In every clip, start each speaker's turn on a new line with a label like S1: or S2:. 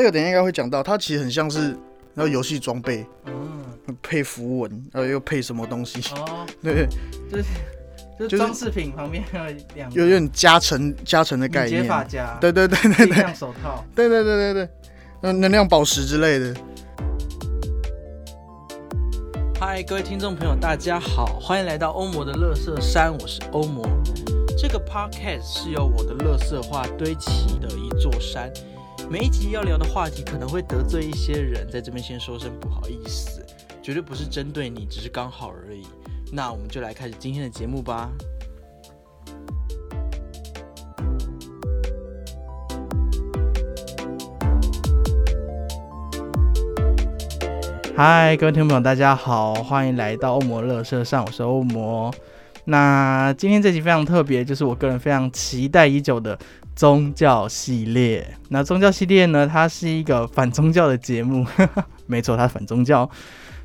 S1: 这个等一下应该会讲到，它其实很像是然后游戏装备
S2: 嗯，
S1: 配符文，然后又配什么东西，
S2: 哦，
S1: 对，
S2: 就是就
S1: 就是
S2: 是装饰品旁边还有两
S1: 有点加成加成的概
S2: 解
S1: 念。
S2: 发夹，
S1: 对对对对对
S2: 力量手套。
S1: 对对对对对，嗯，能量宝石之类的。
S2: 嗨，各位听众朋友，大家好，欢迎来到欧魔的乐色山，我是欧魔。这个 podcast 是由我的乐色话堆起的一座山，每一集要聊的话题可能会得罪一些人，在这边先说声不好意思，绝对不是针对你，只是刚好而已。那我们就来开始今天的节目吧。嗨，各位听众朋友，大家好，欢迎来到欧魔乐社上，我是欧魔。那今天这集非常特别，就是我个人非常期待已久的宗教系列。那宗教系列呢，它是一个反宗教的节目，没错，它是反宗教。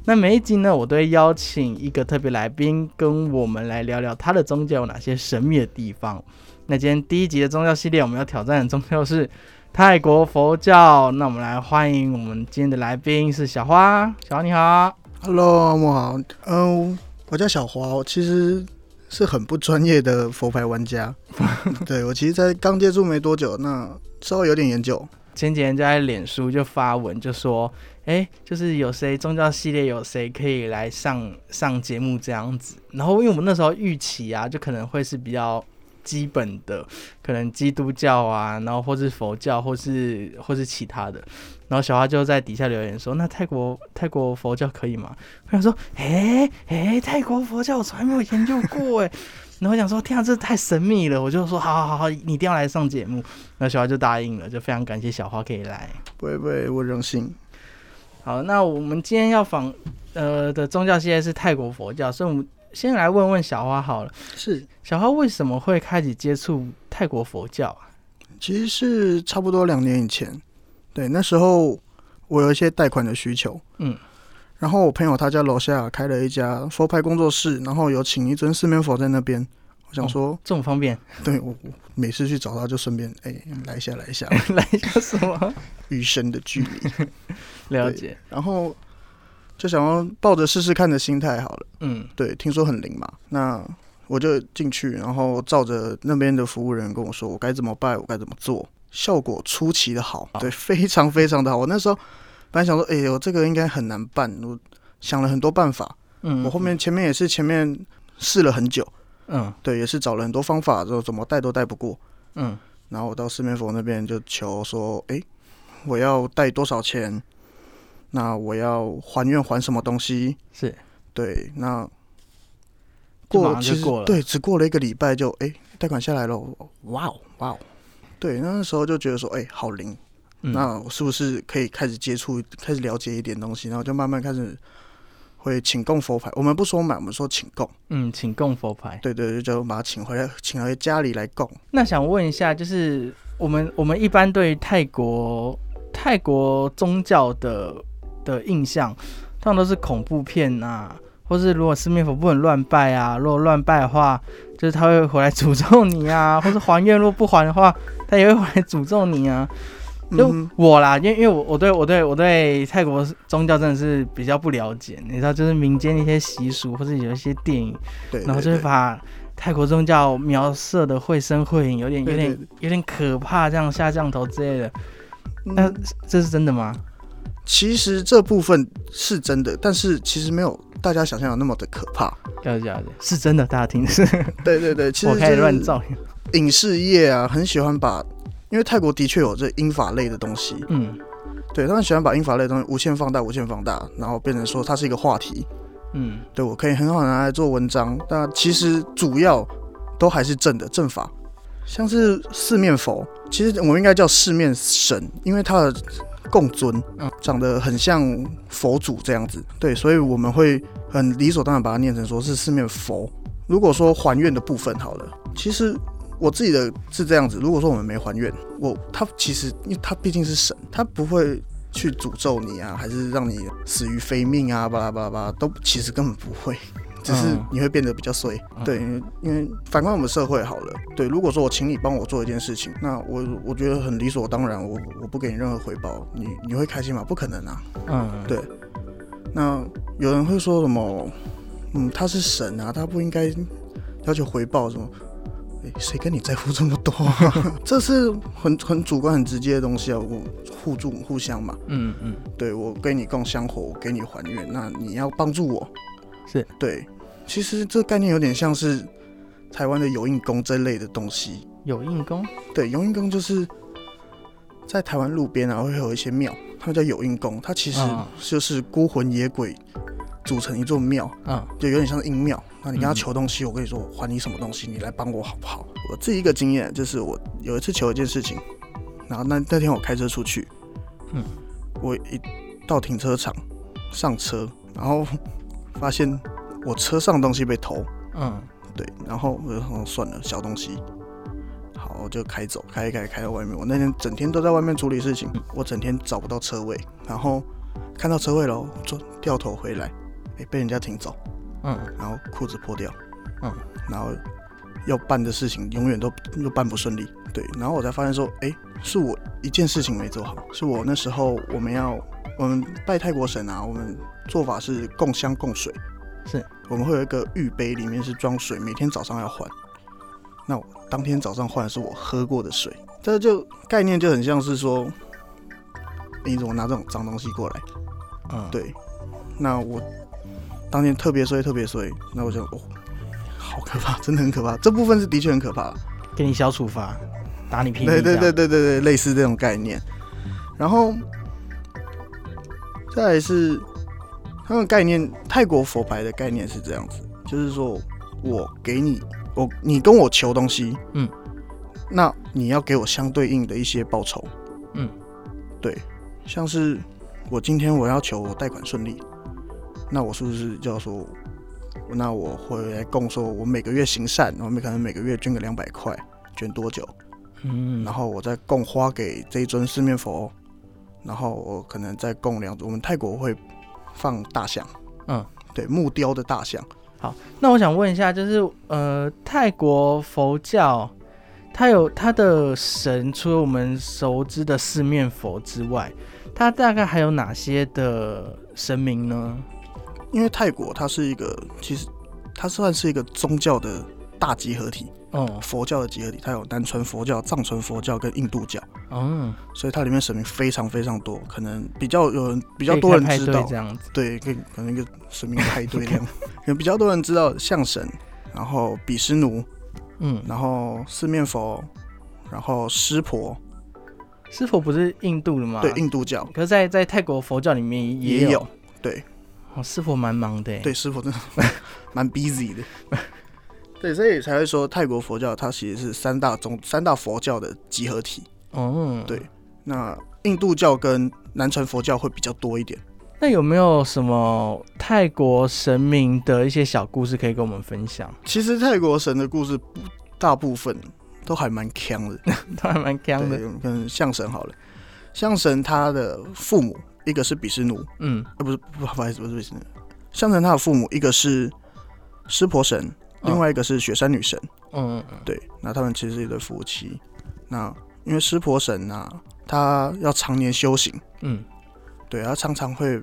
S2: 那每一集呢，我都会邀请一个特别来宾，跟我们来聊聊他的宗教有哪些神秘的地方。那今天第一集的宗教系列，我们要挑战的宗教是泰国佛教。那我们来欢迎我们今天的来宾是小花，小花你好。
S1: Hello，我好，嗯，我叫小华，我其实是很不专业的佛牌玩家。对我其实，在刚接触没多久，那稍微有点研究。
S2: 前几天就在脸书就发文就说，哎，就是有谁宗教系列有谁可以来上上节目这样子。然后因为我们那时候预期啊，就可能会是比较基本的，可能基督教啊，然后或是佛教，或是或是其他的。然后小花就在底下留言说：“那泰国泰国佛教可以吗？”我想说：“哎哎，泰国佛教我从来没有研究过哎。” 然后我想说：“天啊，这太神秘了！”我就说：“好好好好，你一定要来上节目。”那小花就答应了，就非常感谢小花可以来。
S1: 不会不会，我荣幸。
S2: 好，那我们今天要访呃的宗教系列是泰国佛教，所以我们先来问问小花好了。
S1: 是，
S2: 小花为什么会开始接触泰国佛教啊？
S1: 其实是差不多两年以前。对，那时候我有一些贷款的需求。
S2: 嗯。
S1: 然后我朋友他家楼下开了一家佛牌工作室，然后有请一尊四面佛在那边。我想说，
S2: 这么方便，
S1: 对我我每次去找他就顺便哎、来一下来一下，
S2: 来一下 什么？
S1: 余生的距离。
S2: 了解，
S1: 然后就想要抱着试试看的心态好了。
S2: 嗯
S1: 对，听说很灵嘛，那我就进去，然后照着那边的服务人跟我说我该怎么拜，我该怎么做，效果出奇的好，对，非常非常的好。我那时候本来想说，哎呦，这个应该很难办，我想了很多办法，
S2: 嗯，
S1: 我后面前面也是前面试了很久，
S2: 嗯。
S1: 对，也是找了很多方法，之后怎么带都带不过。
S2: 嗯。
S1: 然后我到四面佛那边就求说，哎，我要带多少钱？那我要还愿还什么东西？
S2: 是。
S1: 对，那过其实
S2: 上就过了。
S1: 对，只过了一个礼拜就哎贷款下来了，哇哦。哇哦，对，那时候就觉得说，哎，好灵，
S2: 嗯
S1: 那我是不是可以开始接触，开始了解一点东西，然后就慢慢开始会请供佛牌。我们不说买，我们说请供。
S2: 嗯，请供佛牌。
S1: 对对，就把它请回来，请回家里来供。
S2: 那想问一下，就是我们我们一般对于泰国泰国宗教的的印象，通常都是恐怖片啊，或是如果四面佛不能乱拜啊，如果乱拜的话，就是他会回来诅咒你啊，或是还愿，如果不还的话，他也会回来诅咒你啊。就我啦，因为因为我我对我对我对泰国宗教真的是比较不了解，你知道，就是民间的一些习俗，或者有一些电影，
S1: 对，
S2: 然后就会把泰国宗教描设的绘声绘影，有点有点有点可怕，这样下降头之类的，那
S1: 嗯
S2: 这是真的吗？
S1: 其实这部分是真的，但是其实没有大家想象的那么的可怕。
S2: 假的假的，是真的，大家听是，
S1: 对对对，其实
S2: 我开始乱造，
S1: 影视业啊，很喜欢把，因为泰国的确有这英法类的东西，
S2: 嗯。
S1: 对他们喜欢把英法类的东西无限放大、无限放大，然后变成说它是一个话题，
S2: 嗯。
S1: 对我可以很好地拿来做文章。但其实主要都还是正的正法，像是四面佛，其实我们应该叫四面神，因为它的供尊
S2: 嗯
S1: 长得很像佛祖这样子，对，所以我们会很理所当然把它念成说是四面佛。如果说还愿的部分好了，其实我自己的是这样子。如果说我们没还愿，我他其实因为他毕竟是神，他不会去诅咒你啊，还是让你死于非命啊，巴拉巴拉巴拉，都其实根本不会。只是
S2: 嗯
S1: 你会变得比较衰。
S2: 嗯
S1: 对，因为反观我们社会好了，对，如果说我请你帮我做一件事情，那我我觉得很理所当然，我我不给你任何回报，你你会开心吗？不可能啊。
S2: 嗯，
S1: 对那有人会说什么？嗯，他是神啊，他不应该要求回报什么？诶谁跟你在乎这么多、啊？这是很很主观、很直接的东西啊，我互助互相嘛。
S2: 嗯嗯，
S1: 对我跟你共香火，我给你还愿，那你要帮助我。
S2: 是
S1: 对，其实这概念有点像是台湾的有印宫这类的东西。
S2: 有印宫，
S1: 对，有印宫就是在台湾路边啊，会有一些庙，他们叫有印宫，它其实
S2: 嗯
S1: 就是孤魂野鬼组成一座庙，
S2: 嗯
S1: 就有点像是阴庙。那你跟他
S2: 嗯
S1: 求东西，我跟你说，我还你什么东西，你来帮我好不好？我自己一个经验就是，我有一次求一件事情，然后那那天我开车出去，
S2: 嗯，
S1: 我一到停车场上车，然后发现我车上东西被偷，
S2: 嗯。
S1: 对，然后我就说算了，小东西，好，我就开走，开一开开到外面。我那天整天都在外面处理事情，我整天找不到车位，然后看到车位了，就掉头回来，哎、被人家停走，
S2: 嗯。
S1: 然后裤子破掉，
S2: 嗯，
S1: 然后要办的事情永远都又办不顺利，对，然后我才发现说，哎、是我一件事情没做好，是我那时候我们要我们拜泰国神啊，我们做法是供香供水，
S2: 是
S1: 我们会有一个玉杯，里面是装水，每天早上要换。那我当天早上换的是我喝过的水，这就概念就很像是说，你怎么拿这种脏东西过来？
S2: 嗯，，
S1: 对，那我当天特别衰，特别衰，那我就哦，好可怕，真的很可怕。这部分是的确很可怕，
S2: 给你小处罚，打你屁股，
S1: 对对对，对对对，类似这种概念。然后再来是他们概念，泰国佛牌的概念是这样子，就是说我给你，我你跟我求东西，
S2: 嗯，
S1: 那你要给我相对应的一些报酬，
S2: 嗯，
S1: 对，像是我今天我要求我贷款顺利，那我是不是就要说，那我会来供说，我每个月行善，我们可能每个月捐个两百块，捐多久？
S2: 嗯，
S1: 然后我再供花给这一尊四面佛，然后我可能再供两，我们泰国会放大象，
S2: 嗯，
S1: 对，木雕的大象，好
S2: 那我想问一下，就是呃，泰国佛教它有它的神，除了我们熟知的四面佛之外，它大概还有哪些的神明呢？
S1: 因为泰国它是一个，其实它算是一个宗教的大集合体，
S2: 哦，
S1: 佛教的集合体，它有南传佛教、藏传佛教跟印度教，
S2: 嗯，
S1: 所以它里面神明非常非常多，可能比较有人比
S2: 比
S1: 较多人知道，
S2: 这样子。
S1: 对，可以可能一个神明派对那样，有比较多人知道象神，然后比湿奴，
S2: 嗯，
S1: 然后四面佛，然后湿婆，
S2: 师傅不是印度的吗？
S1: 对，印度教
S2: 可是在，在泰国佛教里面也有。
S1: 对
S2: 哦，师傅蛮忙的。
S1: 对，湿婆真的 蛮 busy 的。对，所以才会说泰国佛教它其实是三大宗三大佛教的集合体。
S2: 哦，
S1: 对那印度教跟南传佛教会比较多一点。
S2: 那有没有什么泰国神明的一些小故事可以跟我们分享？
S1: 其实泰国神的故事不大部分都还蛮强的。
S2: 都还蛮强，的。
S1: 我们看象神好了，象神他的父母一个是比湿奴，
S2: 嗯
S1: 呃，不是，不不好意思，不是比湿奴，象神他的父母一个是湿婆神，
S2: 嗯
S1: 另外一个是雪山女神。
S2: 嗯嗯嗯
S1: 对，那他们其实是一对夫妻。那因为湿婆神啊，他要常年修行，
S2: 嗯
S1: 对，他常常会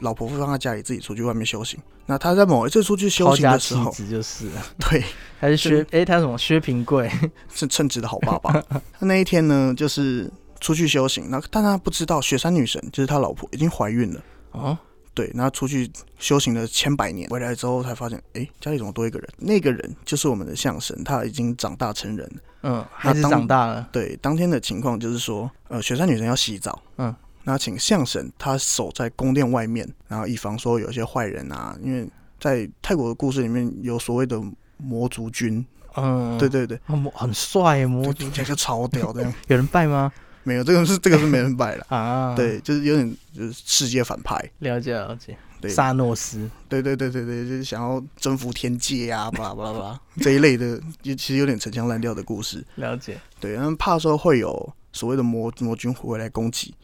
S1: 老婆会放在家里，自己出去外面修行。那他在某一次出去
S2: 嗯，
S1: 修行的时候，
S2: 就是，
S1: 对，
S2: 还是薛哎，他什么薛平贵？
S1: 是称职的好爸爸。他那一天呢，就是出去修行，那但他不知道雪山女神就是他老婆已经怀孕了。
S2: 哦，
S1: 对，然后出去修行了千百年，回来之后才发现，哎，家里怎么多一个人？那个人就是我们的象神，他已经长大成人了。
S2: 嗯，孩子长大了，
S1: 对，当天的情况就是说，呃，雪山女神要洗澡，
S2: 嗯，
S1: 那请象神他守在宫殿外面，然后以防说有些坏人啊，因为在泰国的故事里面有所谓的魔族军，
S2: 嗯，
S1: 对，对对，
S2: 哦魔很帅，魔族
S1: 这个超屌的，
S2: 有人拜吗？
S1: 没有这个是这个是没人拜了，
S2: 啊，，
S1: 对，就是有点就是世界反派，
S2: 了解了解。
S1: 对
S2: 萨诺斯，
S1: 对对对对对，就是想要征服天界啊，巴拉巴拉巴拉这一类的，就其实有点陈腔滥调的故事。
S2: 了解。
S1: 对，他们怕说会有所谓的魔魔君回来攻击，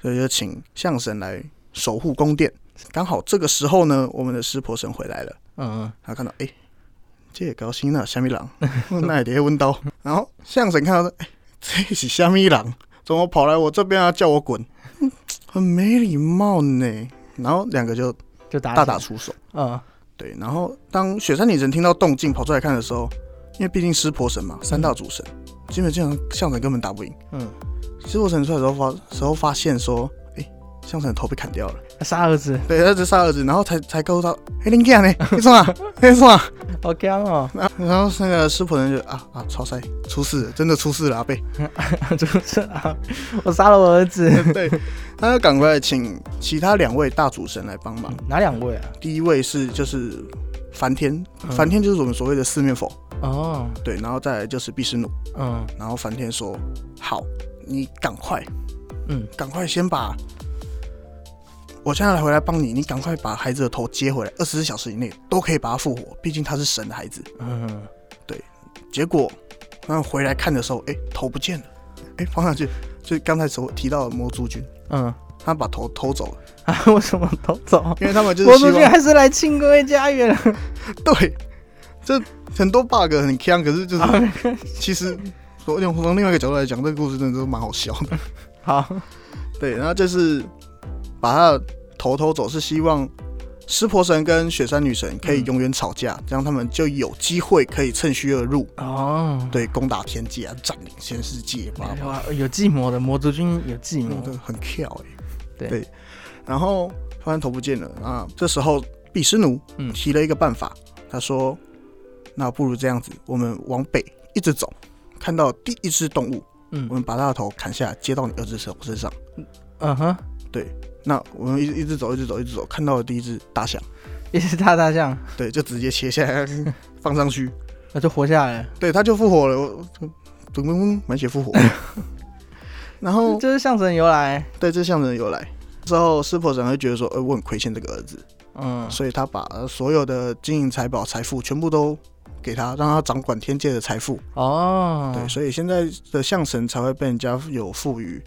S1: 所以就请象神来守护宫殿。刚好这个时候呢，我们的湿婆神回来了，
S2: 嗯嗯
S1: 他看到哎、这也高兴了，虾米狼，那也得温刀。然后相神看到说，哎、这是虾米狼，怎么跑来我这边啊？叫我滚，嗯很没礼貌呢。然后两个就
S2: 就打
S1: 大打出手。
S2: 嗯
S1: 对，然后当雪山女神听到动静跑出来看的时候，因为毕竟湿婆神嘛，三大主神，基本上向神根本打不赢。
S2: 嗯，
S1: 湿婆神出来的时候发时候发现说，哎、相神的头被砍掉了。
S2: 杀儿子
S1: 对，他只杀儿子，然后才才告诉他，哎、你干呢？你什么？你什么？
S2: 好强哦，
S1: 然后然后那个师婆人就啊啊，超赛出事了，真的出事了，阿贝。
S2: 出事啊，我杀了我儿子。
S1: 对，他就赶快请其他两位大主神来帮忙。
S2: 哪两位啊？
S1: 第一位是就是梵天，
S2: 嗯
S1: 梵天就是我们所谓的四面佛，
S2: 哦，
S1: 对，然后再来就是毗湿奴。
S2: 嗯
S1: 然后梵天说：“好，你赶快，
S2: 嗯
S1: 赶快先把，我现在来回来帮你，你赶快把孩子的头接回来，二十四小时以内都可以把他复活，毕竟他是神的孩子。
S2: 嗯，”对
S1: 结果，然后回来看的时候，哎，头不见了，哎，放上去，就刚才所提到的魔族君，
S2: 嗯，
S1: 他把头偷走了，
S2: 啊，为什么偷走？
S1: 因为他们就是希望
S2: 我主角还是来庆归家园了。
S1: 对，这很多 bug 很坑，可是就是
S2: 啊
S1: 其实从用从另外一个角度来讲，这个故事真的都蛮好笑的。
S2: 好，
S1: 对，然后就是把他的头偷走，是希望湿婆神跟雪山女神可以
S2: 嗯
S1: 永远吵架，这样他们就有机会可以趁虚而入，
S2: 哦，
S1: 对，攻打天界啊，占领全世界吧，
S2: 哇，有计谋的魔族军有计谋。
S1: 的，很跳哎、
S2: 对。
S1: 对，然后发现头不见了啊，这时候毗湿奴
S2: 嗯。
S1: 提了一个办法，他说：“那不如这样子，我们往北一直走，看到第一只动物，嗯我
S2: 嗯
S1: 们把它的头砍下来，接到你儿子手身上。
S2: 嗯哼，
S1: 那我们一一直走，一直走，一直走，看到了第一只大象，
S2: 一只大大象，
S1: 对，就直接切下来放上去，
S2: 那就活下来了。
S1: 对，他就复活了，我咚咚咚，满血复活。然后
S2: 这是象征由来，
S1: 对这是象征由来之后，师婆神会觉得说，呃，我很亏欠这个儿子，
S2: 嗯，
S1: 所以他把所有的金银财宝、财富全部都给他，让他掌管天界的财富。
S2: 哦，
S1: 对，所以现在的象神才会被人家有赋予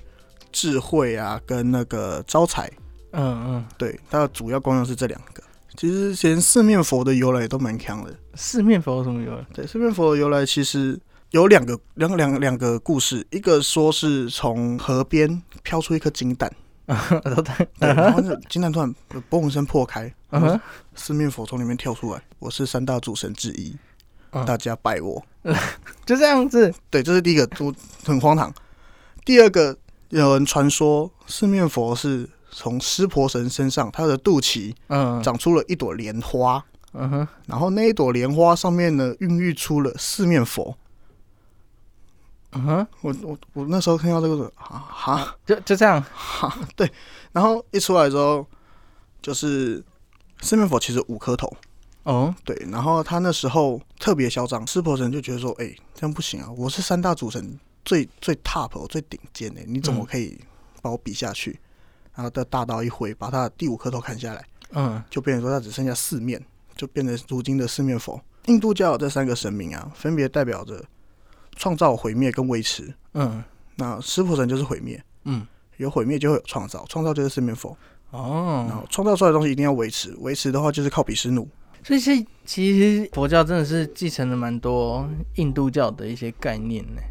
S1: 智慧啊，跟那个招财。
S2: 嗯嗯，
S1: 对，它的主要功用是这两个。其实连四面佛的由来都蛮强的。
S2: 四面佛有什么由来？
S1: 对，四面佛的由来其实有两个两两两个故事，一个说是从河边飘出一颗金蛋，然后那金蛋突然嘣一声破开，四面佛从里面跳出来，我是三大主神之一，
S2: 嗯
S1: 大家拜我。
S2: 就这样子，
S1: 对，这是第一个，我很荒唐。第二个，有人传说四面佛是从湿婆神身上，他的肚脐
S2: 嗯。
S1: 长出了一朵莲花，
S2: 嗯哼，
S1: 然后那一朵莲花上面呢，孕育出了四面佛。
S2: 嗯哼，
S1: 我我我那时候听到这个，哈哈？
S2: 就就这样，
S1: 哈，对。然后一出来之后，就是四面佛其实五颗头，
S2: 哦，
S1: 对。然后他那时候特别嚣张，湿婆神就觉得说，哎、这样不行啊，我是三大主神最最 top 我最顶尖的，你怎么
S2: 嗯
S1: 可以把我比下去？然后他大刀一挥，把他的第五颗头砍下来，
S2: 嗯
S1: 就变成说他只剩下四面，就变成如今的四面佛。印度教有这三个神明啊，分别代表着创造、毁灭跟维持。
S2: 嗯
S1: 那湿婆神就是毁灭，
S2: 嗯，
S1: 有毁灭就会有创造，创造就是四面佛。哦然
S2: 哦，
S1: 后创造出来的东西一定要维持，维持的话就是靠比湿奴。
S2: 所以是其实佛教真的是继承了蛮多印度教的一些概念呢。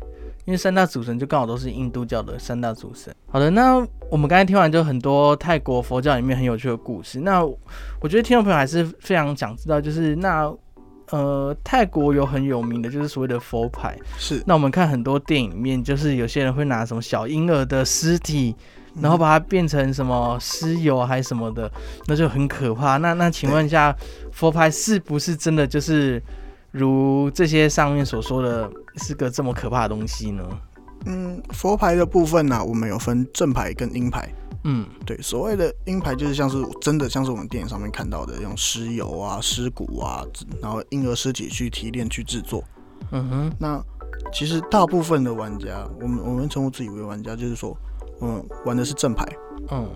S2: 因为三大主神就刚好都是印度教的三大主神。好的，那我们刚才听完就很多泰国佛教里面很有趣的故事。那我觉得听众朋友还是非常想知道，就是那呃泰国有很有名的就是所谓的佛牌。
S1: 是，
S2: 那我们看很多电影里面，就是有些人会拿什么小婴儿的尸体，然后把它变成什么尸油还是什么的，那就很可怕。那那请问一下，佛牌是不是真的就是如这些上面所说的，是个这么可怕的东西呢？
S1: 嗯，佛牌的部分呢、我们有分正牌跟阴牌。
S2: 嗯
S1: 对，所谓的阴牌就是像是真的像是我们电影上面看到的，用尸油啊、尸骨啊，然后婴儿尸体去提炼去制作。
S2: 嗯哼
S1: 那其实大部分的玩家，我们我们称呼自己为玩家，就是说，嗯，玩的是正牌，
S2: 嗯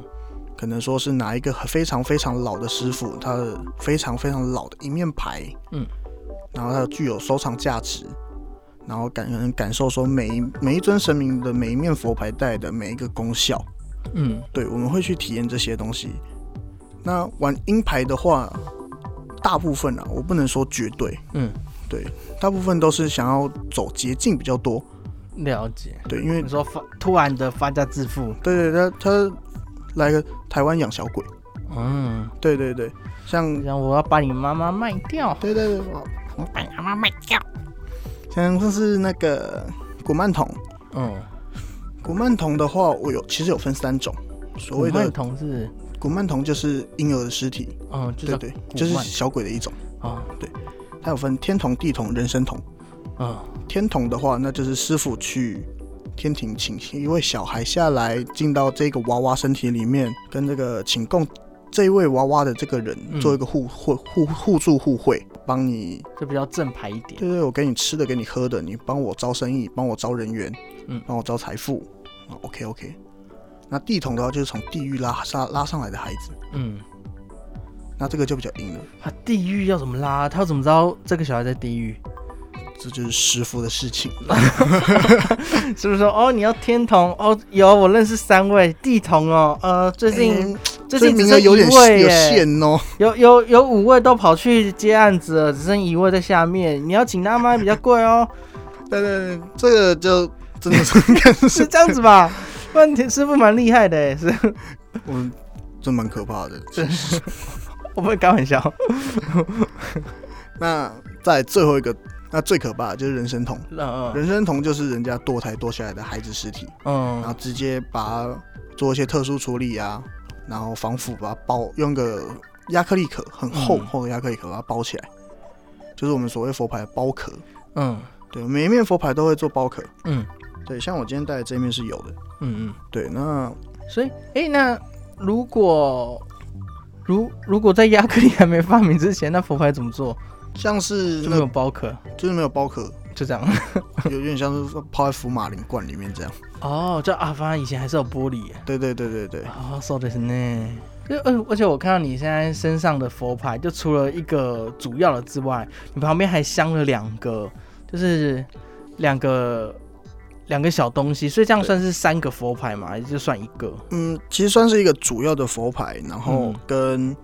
S1: 可能说是拿一个非常非常老的师傅，他的非常非常老的一面牌，
S2: 嗯，
S1: 然后它具有收藏价值，然后感能感受说每一每一尊神明的每一面佛牌带的每一个功效，
S2: 嗯
S1: 对，我们会去体验这些东西。那玩鹰牌的话，大部分啊，我不能说绝对，
S2: 嗯，
S1: 对，大部分都是想要走捷径比较多。
S2: 了解。
S1: 对，因为
S2: 你说发突然的发家致富，
S1: 对对，他他来个台湾养小鬼，
S2: 嗯，
S1: 对对对，像
S2: 像我要把你妈妈卖掉，
S1: 对对对，
S2: 我把你妈妈卖掉。
S1: 像就是那个古曼童，
S2: 嗯，
S1: 古曼童的话，我有其实有分三种，所谓
S2: 古曼
S1: 的
S2: 童是，
S1: 古曼童就是婴儿的尸体，
S2: 嗯，就
S1: 对
S2: 是
S1: 对，就是小鬼的一种。
S2: 啊，对
S1: 它有分天童、地童、人参童。
S2: 啊
S1: 天童的话，那就是师傅去天庭请一位小孩下来，进到这个娃娃身体里面，跟这个请供这一位娃娃的这个人
S2: 嗯
S1: 做一个互互互互助互惠，帮你，
S2: 就比较正牌一点。
S1: 对对，我给你吃的，给你喝的，你帮我招生意，帮我招人员，
S2: 嗯
S1: 帮我招财富，啊，OK OK。那地童的话，就是从地狱拉上拉上来的孩子，
S2: 嗯，
S1: 那这个就比较硬了，
S2: 他地狱要怎么拉？他要怎么知道这个小孩在地狱？
S1: 这就是师傅的事情。
S2: 是不是说哦，你要天童哦？有我认识三位地童哦，呃，最近、
S1: 嗯所以
S2: 最近只剩
S1: 名额有点
S2: 一位
S1: 有
S2: 耶，
S1: 限哦。
S2: 有有有五位都跑去接案子了，只剩一位在下面。你要请他吗？比较贵哦，
S1: 对对对，这个就真的是 看
S2: 是
S1: 是，
S2: 这样子吧？问题师傅蛮厉害的耶，是
S1: 我真蛮可怕的。
S2: 我不会开玩笑。
S1: 那在最后一个，那最可怕的就是人参童。
S2: 嗯
S1: 人参童就是人家堕胎堕下来的孩子尸体，嗯然后
S2: 嗯
S1: 直接把它做一些特殊处理啊，然后防腐把它包，用个亚克力壳很厚
S2: 嗯
S1: 厚的亚克力壳把它包起来，就是我们所谓佛牌的包壳。
S2: 嗯
S1: 对，每一面佛牌都会做包壳。
S2: 嗯
S1: 对，像我今天戴的这一面是有的。
S2: 嗯嗯。
S1: 对，那
S2: 所以，哎、那如果如如果在亚克力还没发明之前，那佛牌怎么做？
S1: 像是
S2: 就没有包壳，
S1: 就是没有包壳，
S2: 就这样。
S1: 有有点像是泡在福马林罐里面这样。
S2: 哦，就啊，反正以前还是有玻璃耶。
S1: 对对对对对，
S2: 哦，そうですね。就而而且我看到你现在身上的佛牌，就除了一个主要的之外，你旁边还镶了两个，就是两个两个小东西，所以这样
S1: 对
S2: 算是三个佛牌嘛，还是就算一个？
S1: 嗯，其实算是一个主要的佛牌，然后
S2: 嗯
S1: 跟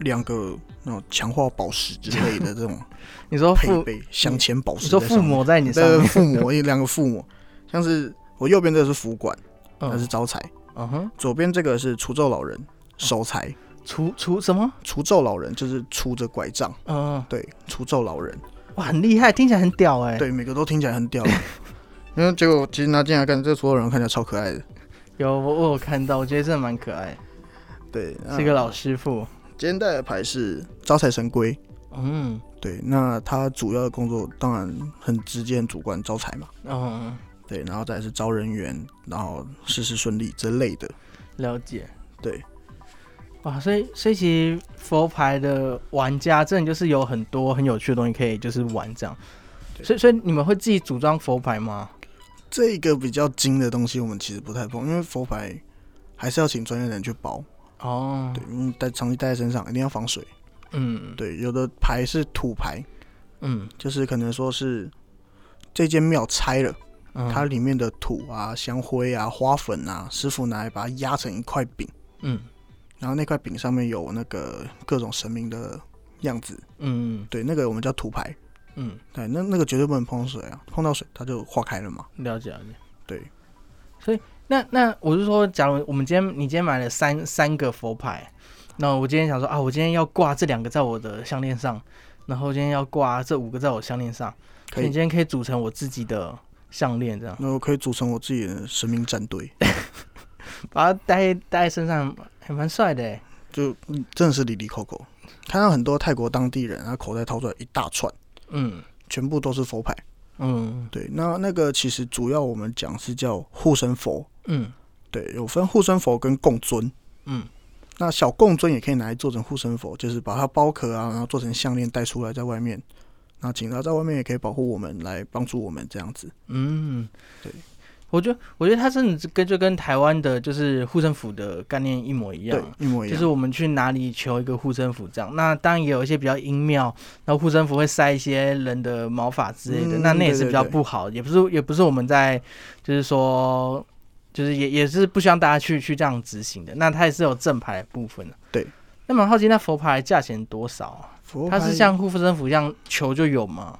S1: 两个那种强化宝石之类的这种
S2: 你说附，
S1: 配备，镶嵌宝
S2: 你说附。魔在你上
S1: 对，
S2: 面，
S1: 附魔一两个附魔，像是我右边这个是福管，那是
S2: 嗯
S1: 招财；
S2: 嗯哼，
S1: 左边这个是除咒老人，守财。
S2: 除除什么？
S1: 除咒老人就是拄着拐杖，
S2: 嗯，
S1: 对，除咒老人，
S2: 哇，很厉害，听起来很屌哎。，
S1: 对，每个都听起来很屌。因为结果其实拿进来看，这所有人看起来超可爱的。
S2: 有我我有看到，我觉得真的蛮可爱，
S1: 对，
S2: 是一个老师傅。
S1: 今天带的牌是招财神龟。
S2: 嗯
S1: 对，那他主要的工作当然很直接、很主观，招财嘛。
S2: 嗯，
S1: 对，然后再是招人员，然后事事顺利之类的。
S2: 了解。
S1: 对，
S2: 哇，所以所以其实佛牌的玩家真的就是有很多很有趣的东西可以就是玩这样。所以所以你们会自己组装佛牌吗？
S1: 这个比较精的东西我们其实不太碰，因为佛牌还是要请专业的人去包。
S2: 哦，
S1: 对，因为带长期带在身上一定要防水。
S2: 嗯
S1: 对，有的牌是土牌，
S2: 嗯
S1: 就是可能说是这间庙拆了，
S2: 嗯，
S1: 它里面的土啊、香灰啊、花粉啊，师傅拿来把它压成一块饼，
S2: 嗯
S1: 然后那块饼上面有那个各种神明的样子。
S2: 嗯
S1: 对，那个我们叫土牌。
S2: 嗯，
S1: 对，那那个绝对不能碰水啊，碰到水它就化开了嘛。
S2: 了解了解。
S1: 对，
S2: 所以那那我是说，假如我们今天你今天买了三三个佛牌，那我今天想说啊，我今天要挂这两个在我的项链上，然后今天要挂这五个在我项链上，
S1: 可以，
S2: 你今天可以组成我自己的项链，这样
S1: 那我可以组成我自己的神明战队，
S2: 把它戴戴在身上，还蛮帅的哎。
S1: 就嗯真的是里里扣扣。看到很多泰国当地人，他口袋掏出来一大串，
S2: 嗯
S1: 全部都是佛牌。
S2: 嗯
S1: 对，那那个其实主要我们讲是叫护身佛，
S2: 嗯
S1: 对，有分护身符跟供尊。
S2: 嗯，
S1: 那小供尊也可以拿来做成护身符，就是把它包壳啊，然后做成项链带出来在外面。那警察在外面也可以保护我们，来帮助我们这样子。
S2: 嗯，
S1: 对。
S2: 我觉得，我觉得它真的跟就跟台湾的就是护身符的概念一模一样，，
S1: 一模一样。
S2: 就是我们去哪里求一个护身符这样。那当然也有一些比较阴庙，然后护身符会塞一些人的毛发之类的，
S1: 嗯
S2: 那那也是比较不好，也不是也不是我们在就是说，就是也也是不希望大家去去这样执行的。那它也是有正牌的部分的。
S1: 对。
S2: 那蛮好奇，那佛牌价钱多少啊？
S1: 佛牌
S2: 它是像护身符一样球就有吗？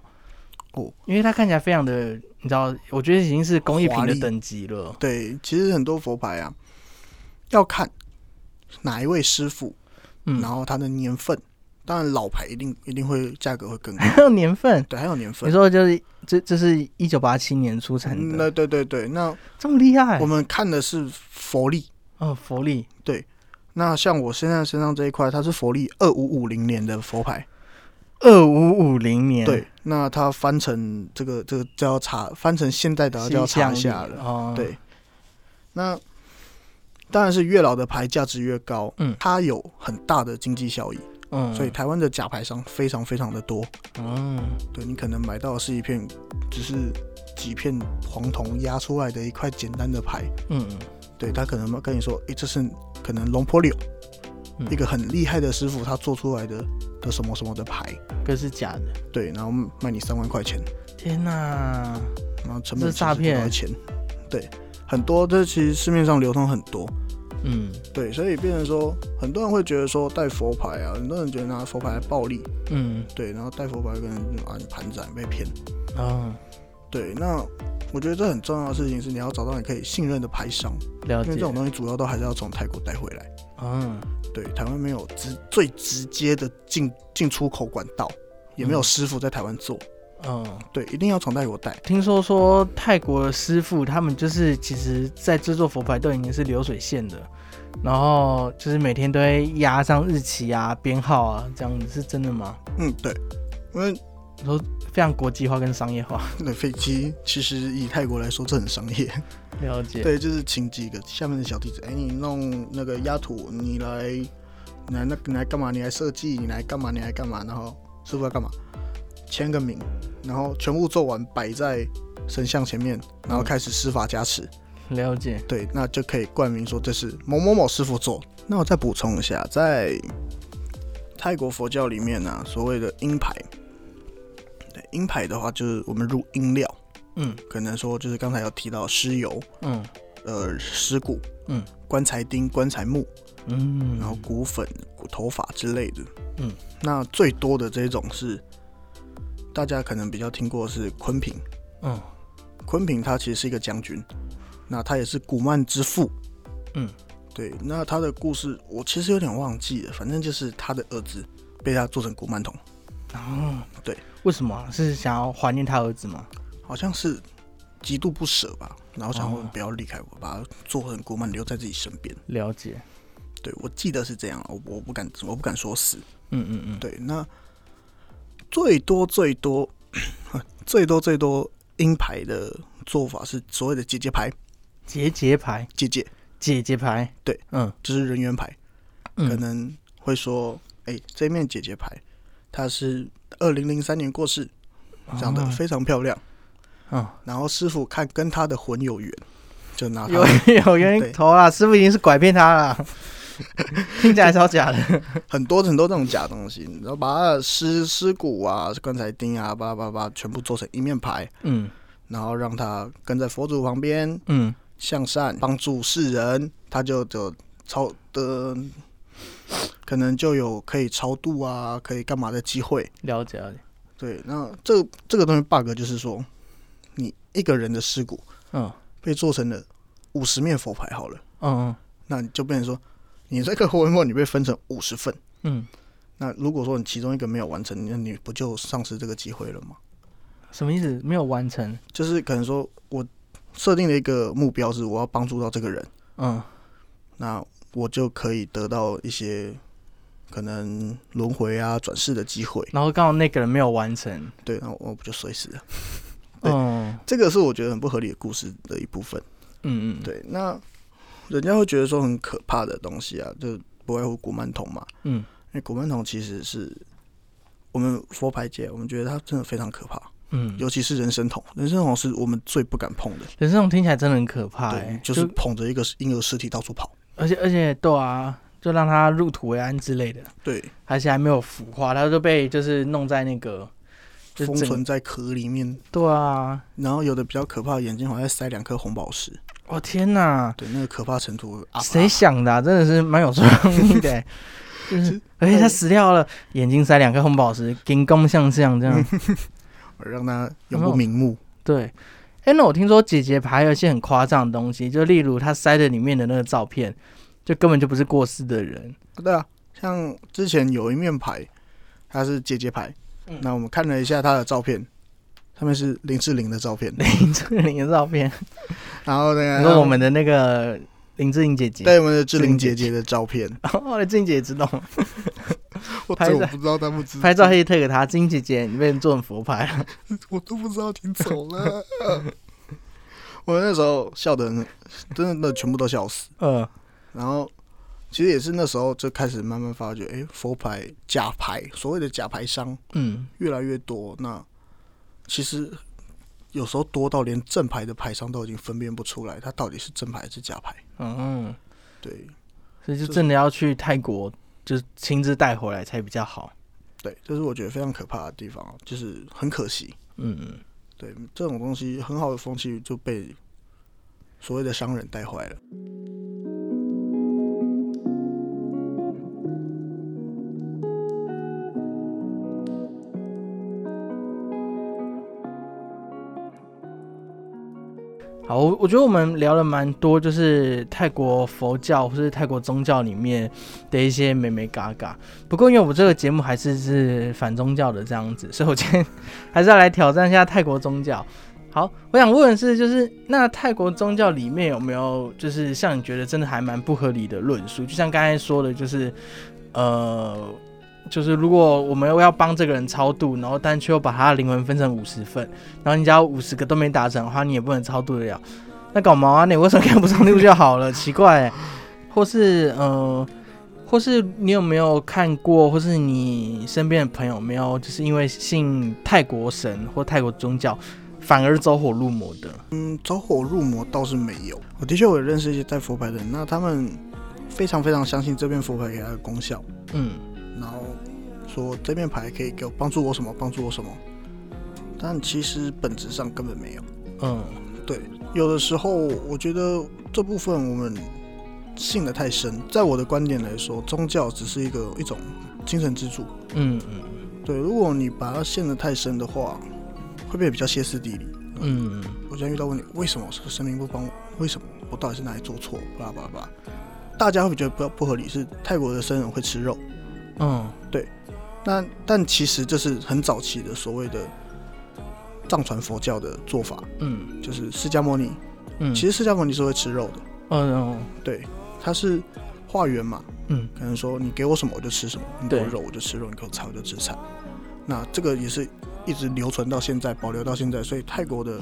S1: 哦，
S2: 因为它看起来非常的，你知道，我觉得已经是工艺品的等级了。
S1: 对，其实很多佛牌啊，要看哪一位师傅，
S2: 嗯，
S1: 然后他的年份。当然，老牌一定一定会价格会更高。
S2: 还有年份，
S1: 对，还有年份
S2: 你。说就是这这是一九八七年出产
S1: 嗯，
S2: 的，
S1: 那对对对，那
S2: 这么厉害
S1: 我？们看的是佛历。
S2: 哦，佛力
S1: 那像我现在身上这一块，它是佛历二五五零年的佛牌。
S2: 二五五零年，
S1: 对，那它翻成这个这个就要查，翻成现代的就要查一下了。
S2: 哦，
S1: 对，那当然是越老的牌价值越高，
S2: 嗯
S1: 它有很大的经济效益，
S2: 嗯，
S1: 所以台湾的假牌商非常非常的多。
S2: 嗯，
S1: 对你可能买到的是一片，只是几片黄铜压出来的一块简单的牌，
S2: 嗯。
S1: 对他可能跟你说，诶，这是可能龙坡柳，
S2: 嗯。
S1: 一个很厉害的师傅他做出来的的什么什么的牌，
S2: 嗯，可是假的，
S1: 对，然后卖你三万块钱，
S2: 天哪，
S1: 然后成本
S2: 是诈骗。
S1: 钱，对，很多这其实市面上流通很多，
S2: 嗯。
S1: 对，所以变成说，很多人会觉得说带佛牌啊，很多人觉得拿佛牌来暴力，
S2: 嗯。
S1: 对，然后带佛牌跟人啊你盘仔被骗，
S2: 啊，
S1: 对，那我觉得这很重要的事情是你要找到你可以信任的牌商，因为这，种东西主要都还是要从泰国带回来。
S2: 嗯
S1: 对，台湾没有直最直接的进进出口管道，也没有
S2: 嗯。
S1: 师傅在台湾做。
S2: 嗯。
S1: 对，一定要从泰国带。
S2: 听说说泰国的师傅他们就是其实在制作佛牌都已经是流水线的，然后就是每天都会压上日期啊、编号啊，这样子是真的吗？
S1: 嗯，对，因为你
S2: 说非常国际化跟商业化，
S1: 那飞机其实以泰国来说，这很商业。
S2: 了解。
S1: 对，就是请几个下面的小弟子，哎，你弄那个压土，你来，你来那你来干嘛？你来设计，你来干嘛？你来干嘛？然后师傅要干嘛？签个名，然后全部做完，摆在神像前面，然后
S2: 嗯
S1: 开始施法加持。
S2: 了解。
S1: 对，那就可以冠名说这是某某某师傅做。那我再补充一下，在泰国佛教里面呢、所谓的阴牌，对阴牌的话就是我们入阴料，
S2: 嗯
S1: 可能说就是刚才有提到尸油、
S2: 嗯
S1: 呃尸骨、
S2: 嗯
S1: 棺材钉、棺材木，
S2: 嗯，
S1: 然后骨粉、骨头发之类的。
S2: 嗯，
S1: 那最多的这种是大家可能比较听过是昆平，
S2: 嗯
S1: 昆平他其实是一个将军，那他也是古曼之父。
S2: 嗯，
S1: 对，那他的故事我其实有点忘记了，反正就是他的儿子被他做成古曼童，
S2: 哦，
S1: 对，
S2: 为什么啊是想要怀念他儿子吗？
S1: 好像是极度不舍吧，然后想说
S2: 哦
S1: 不要离开我，把他做成古曼留在自己身边。
S2: 了解。
S1: 对我记得是这样，我我不敢我不敢说死。
S2: 嗯嗯嗯，
S1: 对，那最多最多 最多最多鹰牌的做法是所谓的姐姐牌，
S2: 姐姐牌，
S1: 姐姐
S2: 姐姐牌。
S1: 对，
S2: 嗯。
S1: 就是人员牌。
S2: 嗯，
S1: 可能会说，哎、这面姐姐牌，她是二零零三年过世，长得
S2: 哦
S1: 非常漂亮。
S2: 嗯，
S1: 然后师傅看跟他的魂有缘，就拿
S2: 有
S1: 他
S2: 有冤
S1: 对。
S2: 头啦，师傅已经是拐骗他了，听起来超假的。
S1: 很多很多这种假东西，然后把尸尸骨啊、棺材钉啊、巴拉巴拉全部做成一面牌，
S2: 嗯
S1: 然后让他跟在佛祖旁边
S2: 嗯
S1: 向善，帮助世人，他就就超的，可能就有可以超度啊，可以干嘛的机会。
S2: 了解了解。
S1: 对，那这这个东西 bug 就是说，你一个人的尸骨
S2: 嗯
S1: 被做成了五十面佛牌好了，
S2: 嗯嗯
S1: 那你就变成说，你这个魂魄你被分成五十份。
S2: 嗯，
S1: 那如果说你其中一个没有完成，那你不就丧失这个机会了吗？
S2: 什么意思？没有完成。
S1: 就是可能说我设定了一个目标是我要帮助到这个人，
S2: 嗯
S1: 那我就可以得到一些可能轮回啊、转世的机会。
S2: 然后刚好那个人没有完成。
S1: 对，那我不就衰死了？对
S2: 嗯
S1: 这个是我觉得很不合理的故事的一部分。
S2: 嗯嗯，
S1: 对，那人家会觉得说很可怕的东西啊，就不外乎古曼童嘛。
S2: 嗯
S1: 因为古曼童其实是我们佛牌界，我们觉得它真的非常可怕，
S2: 嗯，
S1: 尤其是人参桶，人参桶是我们最不敢碰的。
S2: 可是这种听起来真的很可怕
S1: 对
S2: 哎，，
S1: 就是捧着一个婴儿尸体到处跑。
S2: 而且而且对啊，就让他入土为安之类的，
S1: 对，
S2: 而且还没有腐化，他就被就是弄在那个就
S1: 封存在壳里面，
S2: 对啊，
S1: 然后有的比较可怕的眼睛好像塞两颗红宝石。
S2: 我天哪！
S1: 对，那个可怕程度啊，
S2: 谁想的、啊？真的是蛮有创意的欸。就是而且他死掉了，眼睛塞两颗红宝石，金光相向这样。
S1: 让他永不瞑目。
S2: 对，哎，那我听说姐姐牌还有一些很夸张的东西，就例如她塞的里面的那个照片，就根本就不是过世的人。
S1: 对啊，像之前有一面牌，它是姐姐牌，
S2: 嗯
S1: 那我们看了一下她的照片，上面是林志玲的照片，
S2: 林志玲的照片，
S1: 然后呢，
S2: 你说我们的那个林志颖姐姐，
S1: 对我们的志玲
S2: 姐
S1: 姐姐的照片，
S2: 哦，志颖姐姐知道吗？
S1: 我
S2: 拍照
S1: 这我不知道她不知，
S2: 拍照可以推给她，志颖姐姐，你被人做成佛牌了。
S1: 我都不知道挺丑了。我那时候笑的，真的全部都笑死。
S2: 嗯
S1: 然后其实也是那时候就开始慢慢发觉，哎、佛牌假牌，所谓的假牌商
S2: 嗯，
S1: 越来越多。那其实有时候多到连正牌的牌商都已经分辨不出来，它到底是正牌还是假牌。
S2: 嗯，
S1: 对
S2: 所以就真的要去泰国，就是亲自带回来才比较好。
S1: 对，这是我觉得非常可怕的地方，就是很可惜。
S2: 嗯嗯。
S1: 对这种东西，很好的风气就被所谓的商人带坏了。
S2: 好，我我觉得我们聊了蛮多，就是泰国佛教或是泰国宗教里面的一些美美嘎嘎。不过因为我这个节目还是是反宗教的这样子，所以我今天 还是要来挑战一下泰国宗教。好，我想问的是，就是那泰国宗教里面有没有就是像你觉得真的还蛮不合理的论述？就像刚才说的，就是呃，就是如果我们要帮这个人超度，然后但却又把他的灵魂分成五十份，然后你只要五十个都没达成的话，你也不能超度得了。那搞毛啊！你为什么可以不上度就好了？奇怪欸、或是呃，或是你有没有看过，或是你身边的朋友没有，就是因为信泰国神或泰国宗教，反而走火入魔的？
S1: 嗯，走火入魔倒是没有。我的确我有认识一些带佛牌的人，那他们非常非常相信这边佛牌给他的功效，
S2: 嗯
S1: 说这面牌可以给我帮助我什么，帮助我什么。但其实本质上根本没有。
S2: 嗯
S1: 对，有的时候我觉得这部分我们信的太深。在我的观点来说，宗教只是一个一种精神支柱。
S2: 嗯嗯
S1: 对，如果你把它陷得太深的话，会变得比较歇斯底里。
S2: 嗯
S1: 我现在遇到问题，为什么是神明不帮我？为什么我到底是哪里做错？巴拉巴拉巴拉。大家会觉得不不合理，是泰国的僧人会吃肉。
S2: 嗯
S1: 那但其实这是很早期的所谓的藏传佛教的做法，
S2: 嗯。
S1: 就是释迦牟尼。
S2: 嗯，
S1: 其实释迦牟尼是会吃肉的，
S2: 嗯嗯
S1: 对，他是化缘嘛，
S2: 嗯。
S1: 可能说你给我什么我就吃什么，你给我肉我就吃肉，你给我菜我就吃菜。那这个也是一直留存到现在，保留到现在，所以泰国的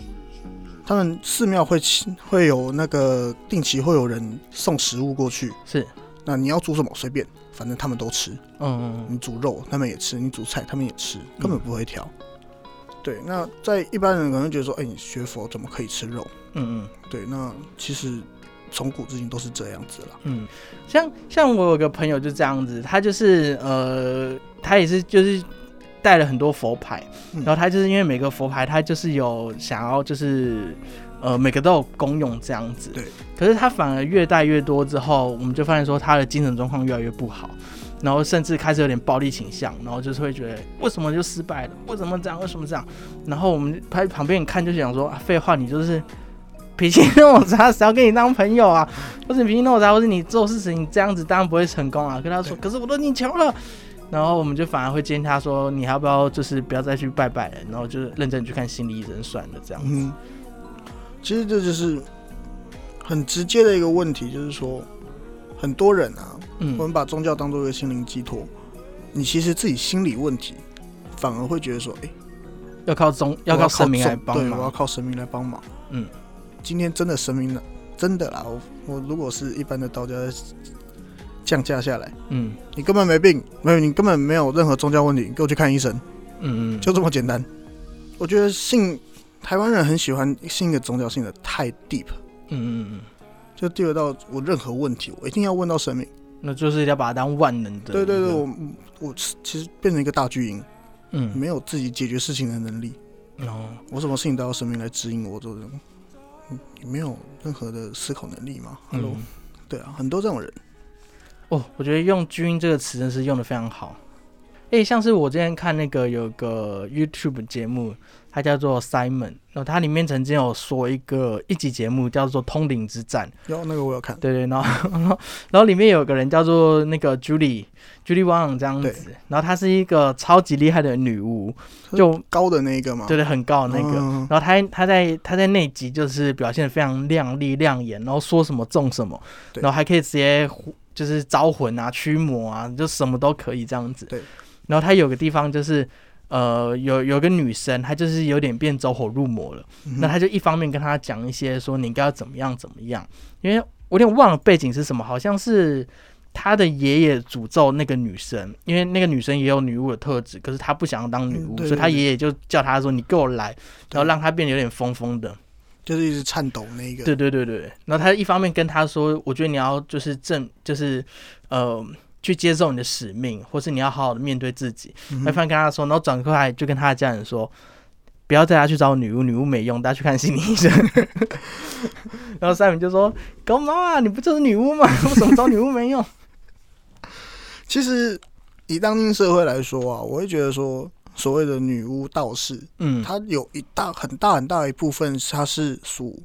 S1: 他们寺庙会请会有那个定期会有人送食物过去，
S2: 是。
S1: 那你要煮什么随便，反正他们都吃。
S2: 嗯嗯
S1: 你煮肉他们也吃，你煮菜他们也吃，根本不会挑。对，那在一般人可能觉得说，哎、你学佛怎么可以吃肉？
S2: 嗯嗯。
S1: 对，那其实从古至今都是这样子了。
S2: 嗯，像像我有个朋友就这样子，他就是呃，他也是就是带了很多佛牌，
S1: 嗯
S2: 然后他就是因为每个佛牌他就是有想要就是呃每个都有功用这样子，
S1: 对。
S2: 可是他反而越带越多之后，我们就发现说他的精神状况越来越不好。然后甚至开始有点暴力倾向，然后就是会觉得为什么就失败了？为什么这样？为什么这样？然后我们拍旁边人看就想说，啊、废话，你就是脾气那么差，谁要跟你当朋友啊？或者你脾气那么差，或者你做事情这样子当然不会成功啊。跟他说，可是我都已经求了，然后我们就反而会建议他说，你要不要就是不要再去拜拜了，然后就是认真去看心理医生算了，这样。
S1: 嗯，其实这就是很直接的一个问题，就是说很多人啊，我
S2: 嗯
S1: 们把宗教当做一个心灵寄托，你其实自己心理问题反而会觉得说，哎、
S2: 要靠宗，要靠神明来
S1: 帮对，我要。靠神明来帮忙。
S2: 嗯，
S1: 今天真的神明了，真的啦，我我如果是一般的道家降价下来，
S2: 嗯
S1: 你根本没病，没有，你根本没有任何宗教问题，你给我去看医生，
S2: 嗯嗯，
S1: 就这么简单。我觉得信台湾人很喜欢信一个宗教，信的太 deep，
S2: 嗯嗯嗯，
S1: 就 deep 到我任何问题，我一定要问到神明。
S2: 那就是要把它当万能的。
S1: 对对对，我我其实变成一个大巨婴，
S2: 嗯
S1: 没有自己解决事情的能力，
S2: 哦
S1: 我什么事情都要神明来指引我做的，嗯你没有任何的思考能力吗？Hello，、
S2: 嗯
S1: 对啊，很多这种人。
S2: 哦，我觉得用“巨婴”这个词真是用的非常好。诶，像是我之前看那个有个 YouTube 节目，它叫做 Simon，然后它里面曾经有说一个一集节目叫做《通灵之战》，
S1: 有那个我有看，
S2: 对对，然后 然后里面有个人叫做那个 Julie Julie Wang 这样
S1: 对
S2: 子，然后她是一个超级厉害的女巫，就
S1: 高的那一个嘛，
S2: 对对很高的那个，
S1: 嗯
S2: 然后她她在她在那集就是表现的非常亮丽亮眼，然后说什么中什么，然后还可以直接就是招魂啊、驱魔啊，就什么都可以这样子。
S1: 对。
S2: 然后她有个地方就是，呃，有有个女生，她就是有点变走火入魔了。
S1: 嗯
S2: 那她就一方面跟她讲一些说你应该要怎么样怎么样，因为我有点忘了背景是什么，好像是。她的爷爷诅咒那个女生，因为那个女生也有女巫的特质，可是她不想要当女巫，所以她爷爷就叫她说：“你给我来。”然后
S1: 对
S2: 让她变得有点疯疯的。
S1: 就是一直颤抖那一个，
S2: 对对对对，然后他一方面跟他说，我觉得你要就是正，就是呃，去接受你的使命，或是你要好好的面对自己。
S1: 嗯哼
S2: 那方跟他说，然后转过来就跟他的家人说，不要带他去找女巫，女巫没用，带他去看心理医生。然后三明就说：“狗妈妈，你不就是女巫吗？为什么找女巫没用
S1: 其实以当今社会来说啊，我会觉得说，所谓的女巫道士，？”
S2: 嗯
S1: 它有一大很大很大一部分，它是属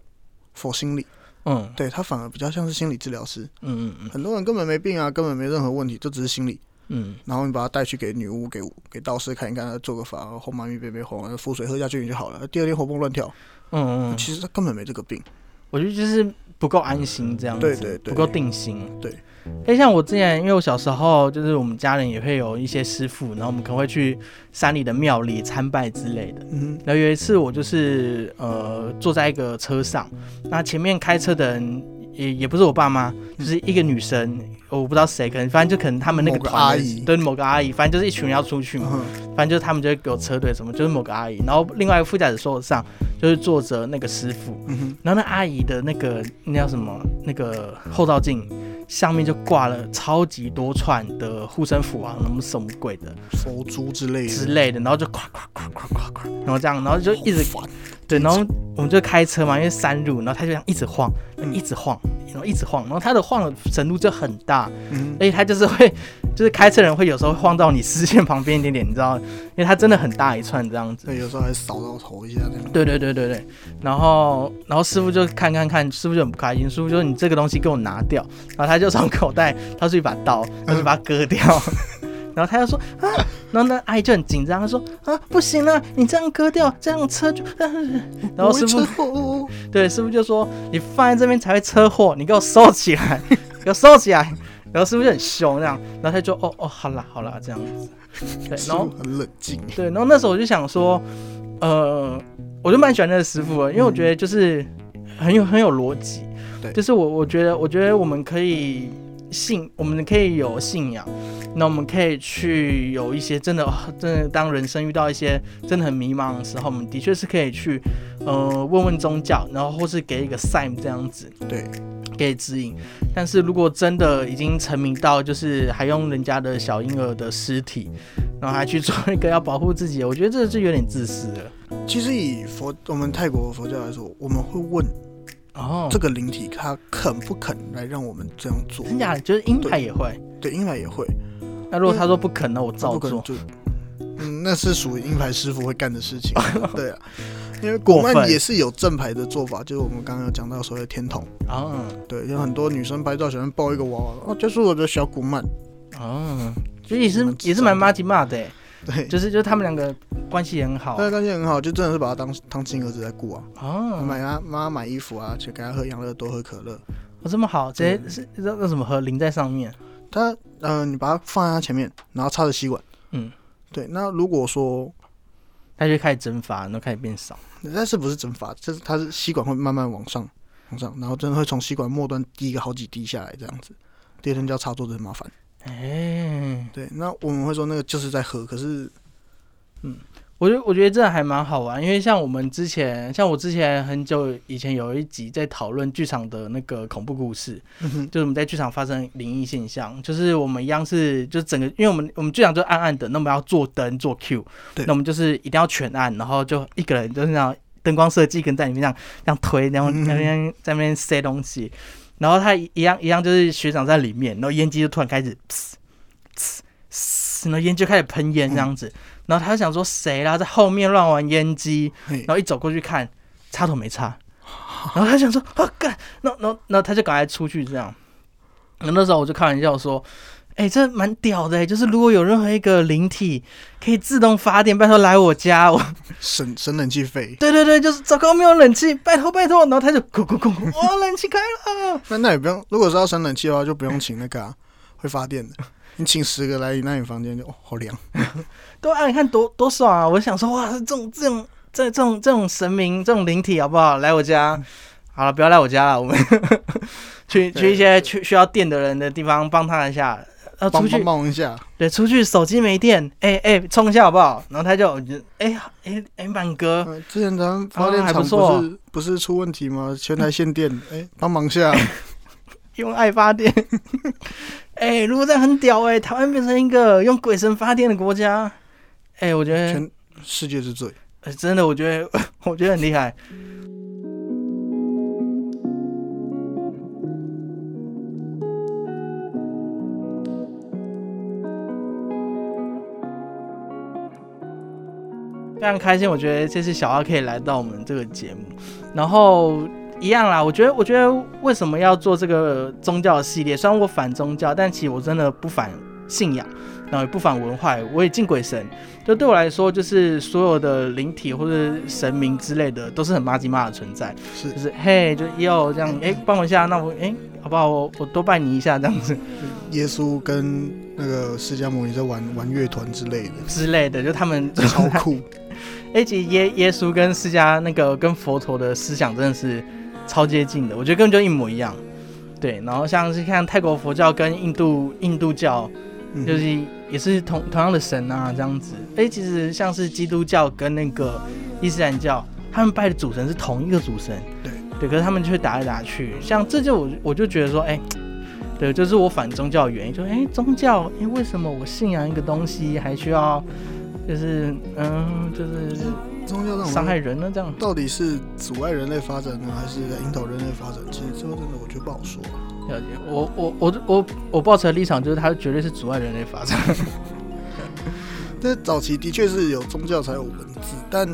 S1: 佛心理，
S2: 嗯
S1: 对，他反而比较像是心理治疗师。
S2: 嗯嗯嗯
S1: 很多人根本没病啊，根本没任何问题，就只是心理。
S2: 嗯
S1: 然后你把他带去给女巫、给给道士看一看，他做个法，后妈咪别别红，符水喝下去你就好了。第二天活蹦乱跳，
S2: 嗯嗯，
S1: 其实他根本没这个病。
S2: 我觉得就是不够安心这样子，
S1: 对对对
S2: 不够定心。
S1: 对，
S2: 哎，像我之前，因为我小时候就是我们家人也会有一些师傅，然后我们可能会去山里的庙里参拜之类的。
S1: 嗯。
S2: 然后有一次我就是呃坐在一个车上，那前面开车的人也也不是我爸妈，就是一个女生，我不知道谁，可能反正就可能他们那个
S1: 阿姨
S2: 对某个阿姨，反正就是一群人要出去嘛，
S1: 哼，
S2: 反正就是他们就会给我车队什么，就是某个阿姨，然后另外一个副驾驶座上就是坐着那个师傅，然后那阿姨的那个那叫什么？那个后照镜上面就挂了超级多串的护身符啊，什么什么鬼的
S1: 佛珠之类的，
S2: 之类的，然后就咵咵咵咵咵咵，然后这样，然后就一直对，然后我们就开车嘛，因为山路，然后他就这样一直晃，
S1: 嗯
S2: 一直晃，然后一直晃，然后他的晃的程度就很大，
S1: 嗯。
S2: 而且他就是会，就是开车人会有时候晃到你视线旁边一点点，你知道，因为它真的很大一串这样子。
S1: 对，有时候还扫到头一下。
S2: 对对对对对，然后然后师傅就看看看，师傅就很不开心，师傅就说你这个东西给我拿掉，然后他就从口袋掏出一把刀，他就把它割掉，然后他就说啊，然后那阿姨就很紧张，他说啊不行了，你这样割掉，这样车就，然后师傅
S1: 傅，
S2: 对师傅就说你放在这边才会车祸，你给我收起来，给我收起来，然后师傅就很凶这样，然后他就哦哦好啦好啦这样子，对，然后
S1: 很冷静，
S2: 对，然后那时候我就想说，呃，我就蛮喜欢那个师傅的，因为我觉得就是很有很有逻辑。
S1: 对
S2: 就是我我觉得我觉得我们可以信，我们可以有信仰，那我们可以去有一些真的真的当人生遇到一些真的很迷茫的时候，我们的确是可以去呃问问宗教，然后或是给一个 sign 这样子。
S1: 对，
S2: 给指引，但是如果真的已经沉迷到就是还用人家的小婴儿的尸体，然后还去做一个要保护自己的，我觉得这是有点自私了。
S1: 其实以佛我们泰国佛教来说，我们会问
S2: 哦，
S1: 这个灵体他肯不肯来让我们这样做。
S2: 真假的，就是鹰派也会。
S1: 对，鹰牌也会，
S2: 那如果他说不肯，那我照做。
S1: 就，嗯，那是属于鹰牌师傅会干的事情。对啊，因为国
S2: 过分。
S1: 漫也是有正牌的做法，就是我们刚刚有讲到所谓的天童，
S2: 啊，
S1: 对，有很多女生拍照喜欢抱一个娃娃，哦，就是我的小古曼，
S2: 哦，就也是也是蛮妈吉骂的。欸，
S1: 对，
S2: 就是就是他们两个关系很好。
S1: 对，关系很好，就真的是把他当当亲儿子在顾啊，
S2: 哦，
S1: 买他妈买衣服啊，去给他喝养乐多、喝可乐。
S2: 哦这么好，直接是那那什么喝淋在上面。
S1: 他，嗯、你把它放在他前面，然后插着吸管。
S2: 嗯，
S1: 对。那如果说，
S2: 它就开始蒸发，然后开始变少。
S1: 但是不是蒸发，就是它是吸管会慢慢往上，往上，然后真的会从吸管末端滴个好几滴下来，这样子。第二天就要插座，就很麻烦。
S2: 哎，
S1: 对，那我们会说那个就是在喝，可是
S2: 我觉得我觉得这还蛮好玩，因为像我们之前，像我之前很久以前有一集在讨论剧场的那个恐怖故事，
S1: 嗯
S2: 就是我们在剧场发生灵异现象，就是我们一样是就整个，因为我们我们剧场就暗暗的，那我们要做灯做 Q，
S1: 对
S2: 那我们就是一定要全暗，然后就一个人就是那样灯光设计跟在里面这样这样推，然后那边在那边塞东西。然后他一样一样就是学长在里面，然后烟机就突然开始然后烟就开始喷烟这样子，然后他就想说谁啦，在后面乱玩烟机，然后一走过去看插头没插，然后他想说啊干，那那那他就赶快出去这样，然后那时候我就开玩笑说。哎、这蛮屌的、就是如果有任何一个灵体可以自动发电，拜托来我家，我
S1: 省省冷气费。
S2: 对对对，就是糟糕没有冷气，拜托拜托，然后他就咕咕咕咕，哇，冷气开了，
S1: 那那也不用，如果是要省冷气的话，就不用请那个、啊、会发电的。你请十个来，那你房间就哦好凉。
S2: 对啊，你看多多爽啊！我想说，哇，这种这种这这种这种神明这种灵体好不好？来我家，好了，不要来我家了，我们 去去一些去需要电的人的地方帮他一下。呃，出去
S1: 帮一下，
S2: 对，出去手机没电，哎、哎、充一下好不好？然后他就，哎哎哎，满哥，
S1: 呃，之前咱们发电
S2: 啊还
S1: 厂
S2: 不错
S1: 不是不是出问题吗？全台限电，哎，帮忙下。
S2: 用爱发电，哎、如果这样很屌哎、台湾变成一个用鬼神发电的国家，哎、我觉得，
S1: 全世界之最。
S2: 呃真的，我觉得，我觉得很厉害。非常开心，我觉得这次小阿可以来到我们这个节目，然后一样啦。我觉得，我觉得为什么要做这个宗教系列？虽然我反宗教，但其实我真的不反信仰，然后也不反文化，我也敬鬼神。就对我来说，就是所有的灵体或者神明之类的，都是很妈鸡妈的存在。
S1: 是
S2: 就是嘿，就要这样，哎、帮我一下，那我哎、好不好？我我多拜你一下这样子
S1: 耶稣跟那个释迦牟尼在玩玩乐团之类的，
S2: 之类的，就他们
S1: 超酷。
S2: 哎，其实耶耶稣跟释迦那个跟佛陀的思想真的是超接近的，我觉得根本就一模一样。对，然后像是看泰国佛教跟印度印度教，
S1: 嗯
S2: 就是也是同同样的神啊，这样子。哎，其实像是基督教跟那个伊斯兰教，他们拜的主神是同一个主神，
S1: 对
S2: 对，可是他们却打来打去。像这就我我就觉得说，哎，对，就是我反宗教的原因，就哎宗教，哎为什么我信仰一个东西还需要，就是嗯，就是
S1: 宗教这种
S2: 伤害人呢？这样
S1: 到底是阻碍人类发展呢，还是在引导人类发展？其实最后真的我觉得不好说。
S2: 了解。我我我我我抱持的立场就是，它绝对是阻碍人类发展。
S1: 但早期的确是有宗教才有文字，但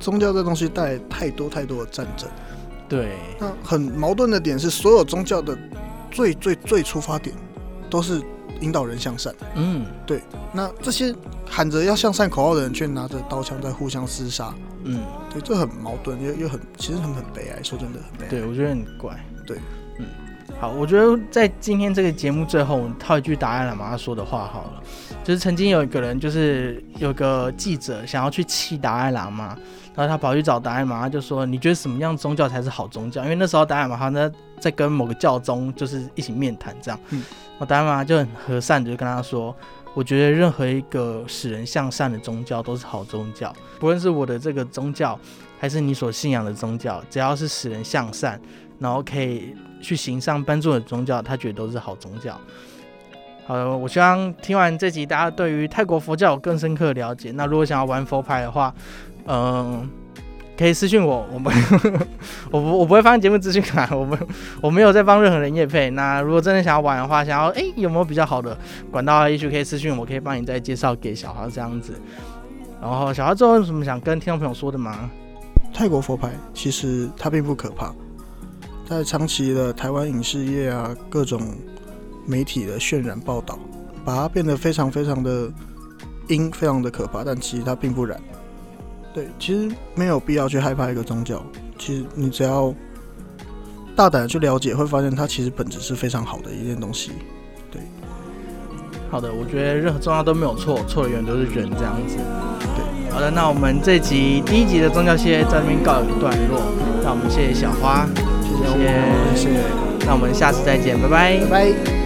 S1: 宗教这东西带来太多太多的战争。
S2: 对，
S1: 那很矛盾的点是，所有宗教的最最最出发点都是引导人向善。
S2: 嗯对
S1: 那这些喊着要向善口号的人，却拿着刀枪在互相厮杀。
S2: 嗯，
S1: 对，这很矛盾，又又很其实很很悲哀。说真的，很悲哀。
S2: 对，我觉得很怪。
S1: 对，
S2: 嗯，好，我觉得在今天这个节目最后，我套一句达赖喇嘛说的话好了，就是曾经有一个人，就是有个记者想要去气达赖喇嘛，然后他跑去找达赖喇嘛，他就说：“你觉得什么样宗教才是好宗教？”因为那时候达赖喇嘛他在在跟某个教宗就是一起面谈这样，
S1: 嗯，
S2: 然后达赖喇嘛就很和善的就跟他说。我觉得任何一个使人向善的宗教都是好宗教，不论是我的这个宗教，还是你所信仰的宗教，只要是使人向善，然后可以去行善帮助的宗教，他觉得都是好宗教。好的，我希望听完这集，大家对于泰国佛教有更深刻的了解。那如果想要玩佛牌的话，嗯、可以私信我，我们 我不我不会放节目资讯卡，我们我没有在帮任何人业配。那如果真的想要玩的话，想要诶有没有比较好的管道，也许可以私信我，可以帮你再介绍给小豪这样子。然后小豪最后有什么想跟听众朋友说的吗？
S1: 泰国佛牌其实它并不可怕，在长期的台湾影视业啊，各种媒体的渲染报道，把它变得非常非常的阴，非常的可怕，但其实它并不然。对，其实没有必要去害怕一个宗教，其实你只要大胆的去了解，会发现它其实本质是非常好的一件东西。
S2: 对好的，我觉得任何宗教都没有错，错的永远都是人这样子。
S1: 对，
S2: 好的，那我们这集第一集的宗教系列在这边告一段落，那我们谢谢小花，
S1: 谢
S2: 谢谢
S1: 谢谢，
S2: 那我们下次再见，拜拜
S1: 拜拜。